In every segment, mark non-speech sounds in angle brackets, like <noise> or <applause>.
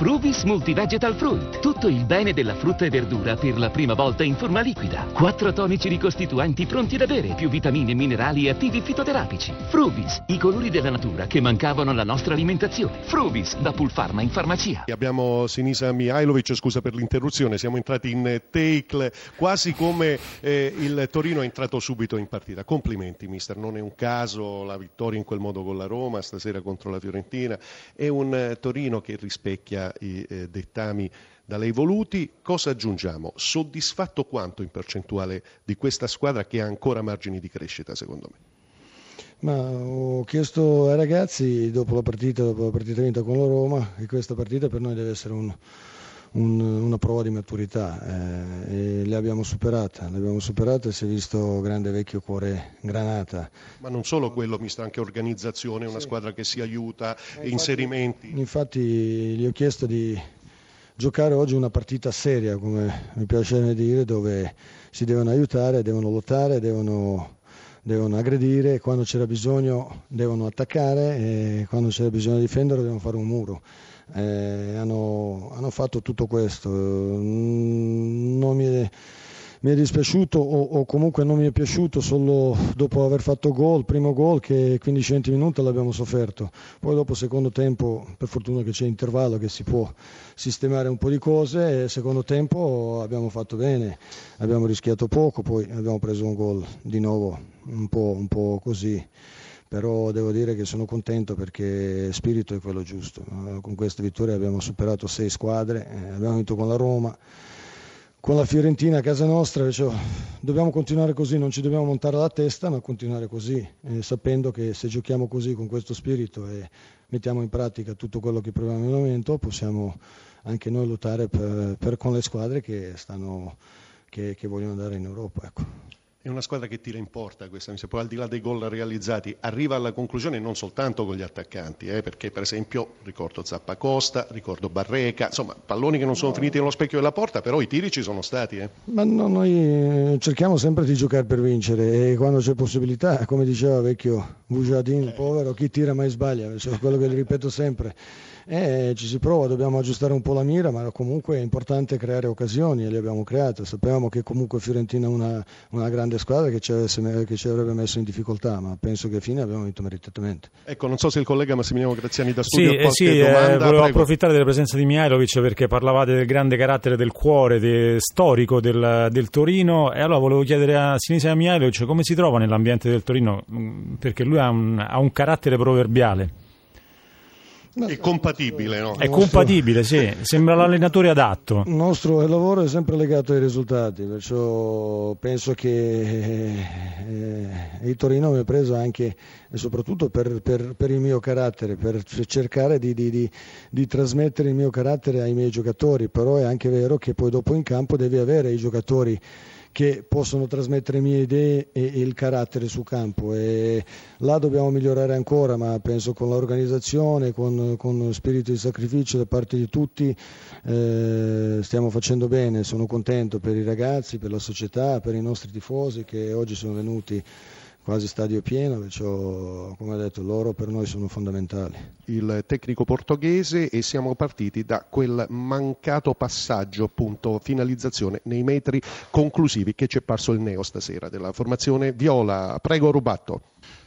Fruvis Multivegetal Fruit. Tutto il bene della frutta e verdura per la prima volta in forma liquida. Quattro tonici ricostituenti pronti da bere, più vitamine, minerali e attivi fitoterapici. Fruvis, i colori della natura che mancavano alla nostra alimentazione. Fruvis, da Pulpharma in farmacia. Abbiamo Sinisa Mihailovic, scusa per l'interruzione, siamo entrati in take quasi come eh, il Torino è entrato subito in partita. Complimenti mister, non è un caso la vittoria in quel modo con la Roma, stasera contro la Fiorentina, è un eh, Torino che rispecchia i eh, dettami da lei voluti. Cosa aggiungiamo? Soddisfatto quanto in percentuale di questa squadra che ha ancora margini di crescita secondo me? Ma ho chiesto ai ragazzi dopo la partita, dopo la partita vinta con la Roma, che questa partita per noi deve essere un, un, una prova di maturità eh, e le abbiamo superate, le abbiamo superate, si è visto grande vecchio cuore granata. Ma non solo quello, mister, anche organizzazione, una sì. squadra che si aiuta, infatti, inserimenti. Infatti gli ho chiesto di giocare oggi una partita seria, come mi piace dire, dove si devono aiutare, devono lottare, devono devono aggredire, quando c'era bisogno devono attaccare e quando c'era bisogno di difendere devono fare un muro eh, hanno, hanno, fatto tutto questo. Non mi è, mi è dispiaciuto o, o, comunque non mi è piaciuto solo dopo aver fatto gol, primo gol che 15-20 minuti l'abbiamo sofferto. Poi dopo secondo tempo, per fortuna che c'è intervallo che si può sistemare un po' di cose, secondo tempo abbiamo fatto bene, abbiamo rischiato poco, poi abbiamo preso un gol di nuovo un po', un po così però devo dire che sono contento perché spirito è quello giusto. Con questa vittoria abbiamo superato sei squadre, eh, abbiamo vinto con la Roma, con la Fiorentina a casa nostra, cioè, dobbiamo continuare così, non ci dobbiamo montare la testa, ma continuare così, eh, sapendo che se giochiamo così con questo spirito e mettiamo in pratica tutto quello che proviamo nel momento, possiamo anche noi lottare per, per, con le squadre che, stanno, che, che vogliono andare in Europa. Ecco. È una squadra che tira in porta questa, poi al di là dei gol realizzati, arriva alla conclusione non soltanto con gli attaccanti, eh, perché per esempio ricordo Zappacosta, ricordo Barreca, insomma palloni che non sono finiti nello specchio della porta, però i tiri ci sono stati. Eh. Ma no, noi eh, cerchiamo sempre di giocare per vincere e quando c'è possibilità, come diceva vecchio Bujadin, eh. povero, chi tira mai sbaglia, cioè, <laughs> quello che ripeto sempre. Eh, ci si prova, dobbiamo aggiustare un po' la mira, ma comunque è importante creare occasioni e le abbiamo create. Sapevamo che comunque Fiorentina è una, una grande squadra che ci, avesse, che ci, avrebbe messo in difficoltà, ma penso che a fine abbiamo vinto meritatamente. Ecco, non so se il collega Massimiliano Graziani da studio sì, eh, sì, eh, volevo Prego. approfittare della presenza di Mihailovic perché parlavate del grande carattere del cuore de, storico del, del, Torino e allora volevo chiedere a Sinisa Mihailovic come si trova nell'ambiente del Torino perché lui ha un, ha un carattere proverbiale. È compatibile, no? È compatibile, sì, sembra l'allenatore adatto. Il nostro lavoro è sempre legato ai risultati, perciò penso che eh, il Torino mi ha preso anche e soprattutto per, per, per, il mio carattere, per cercare di, di, di, di, trasmettere il mio carattere ai miei giocatori, però è anche vero che poi dopo in campo devi avere i giocatori che possono trasmettere mie idee e, il carattere su campo. E là dobbiamo migliorare ancora ma penso con l'organizzazione, con, con spirito di sacrificio da parte di tutti eh, stiamo facendo bene, sono contento per i ragazzi, per la società, per i nostri tifosi che oggi sono venuti quasi stadio pieno, perciò come ho detto loro per noi sono fondamentali. Il tecnico portoghese e siamo partiti da quel mancato passaggio, appunto, finalizzazione nei metri conclusivi che ci è parso il neo stasera della formazione viola. Prego Rubatto.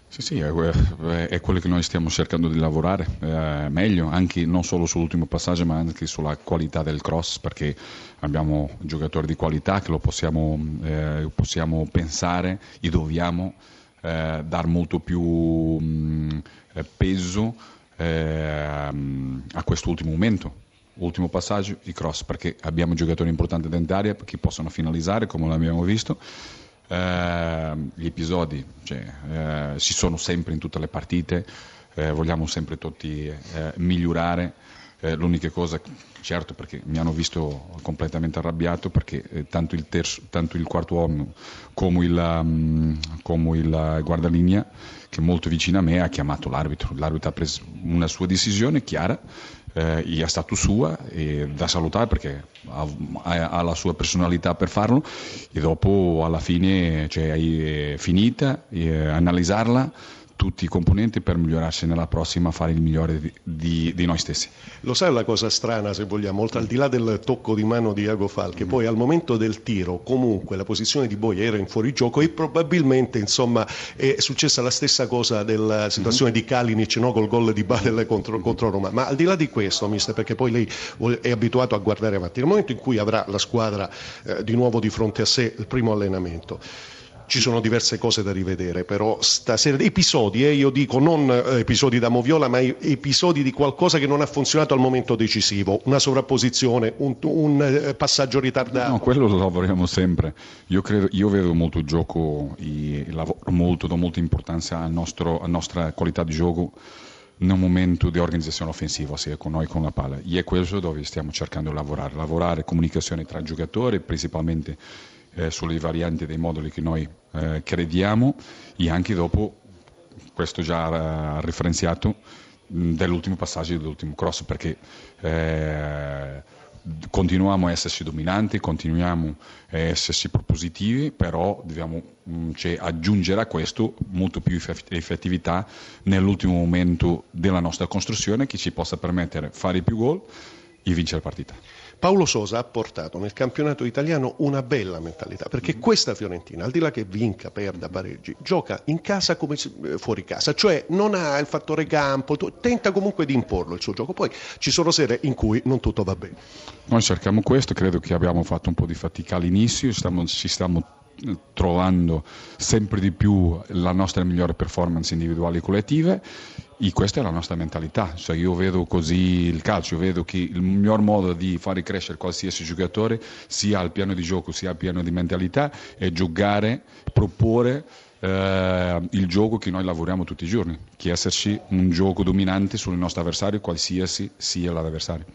Sì, sì, è, è, quello che noi stiamo cercando di lavorare eh, meglio, anche non solo sull'ultimo passaggio, ma anche sulla qualità del cross, perché abbiamo giocatori di qualità che lo possiamo, eh, possiamo pensare e dobbiamo eh, dar molto più mh, mm, eh, peso eh, a quest'ultimo momento. Ultimo passaggio, i cross, perché abbiamo giocatori importanti dentro d'area che possono finalizzare, come l'abbiamo visto. Eh, gli episodi cioè, eh, ci sono sempre in tutte le partite, eh, vogliamo sempre tutti migliorare. L'unica cosa, certo, perché mi hanno visto completamente arrabbiato, perché tanto il, terzo, tanto il quarto uomo come il, um, come il guardalinea, che è molto vicino a me, ha chiamato l'arbitro. L'arbitro ha preso una sua decisione chiara, eh, è stato sua, e da salutare perché ha, ha, la sua personalità per farlo, e dopo alla fine cioè, è finita, e, analizzarla tutti i componenti per migliorarsi nella prossima, fare il migliore di, di, di, noi stessi. Lo sai la cosa strana, se vogliamo, oltre al di là del tocco di mano di Iago Falchi, mm. poi al momento del tiro comunque la posizione di Boia era in fuorigioco e probabilmente insomma, è successa la stessa cosa della situazione mm. di Kalinic no, col gol di Badel <laughs> contro, contro, Roma. Ma al di là di questo, mister, perché poi lei è abituato a guardare avanti, nel momento in cui avrà la squadra eh, di nuovo di fronte a sé il primo allenamento, ci sono diverse cose da rivedere, però stasera episodi, eh, io dico non eh, episodi da moviola, ma episodi di qualcosa che non ha funzionato al momento decisivo, una sovrapposizione, un, un eh, passaggio ritardato. No, quello lo lavoriamo sempre. Io, credo, io vedo molto gioco, lavoro molto, do molta importanza al nostro, alla nostra qualità di gioco nel momento di organizzazione offensiva, sia con noi con la palla. E è questo dove stiamo cercando di lavorare, lavorare comunicazione tra giocatori, principalmente eh, sulle varianti dei moduli che noi eh, crediamo e anche dopo, questo già referenziato, dell'ultimo passaggio dell'ultimo cross perché eh, continuiamo a esserci dominanti, continuiamo a esserci propositivi, però dobbiamo cioè, aggiungere a questo molto più effettività nell'ultimo momento della nostra costruzione che ci possa permettere di fare più gol e vincere la partita. Paolo Sosa ha portato nel campionato italiano una bella mentalità, perché mm. questa Fiorentina, al di là che vinca, perda, pareggi, gioca in casa come eh, fuori casa, cioè non ha il fattore campo, tenta comunque di imporlo il suo gioco, poi ci sono sere in cui non tutto va bene. Noi cerchiamo questo, credo che abbiamo fatto un po' di fatica all'inizio, stiamo, ci stiamo trovando sempre di più la nostra migliore performance individuali e collettive e questa è la nostra mentalità, cioè io vedo così il calcio, vedo che il miglior modo di fare crescere qualsiasi giocatore sia al piano di gioco sia al piano di mentalità è giocare, proporre eh, il gioco che noi lavoriamo tutti i giorni, che esserci un gioco dominante sul nostro avversario qualsiasi sia l'avversario.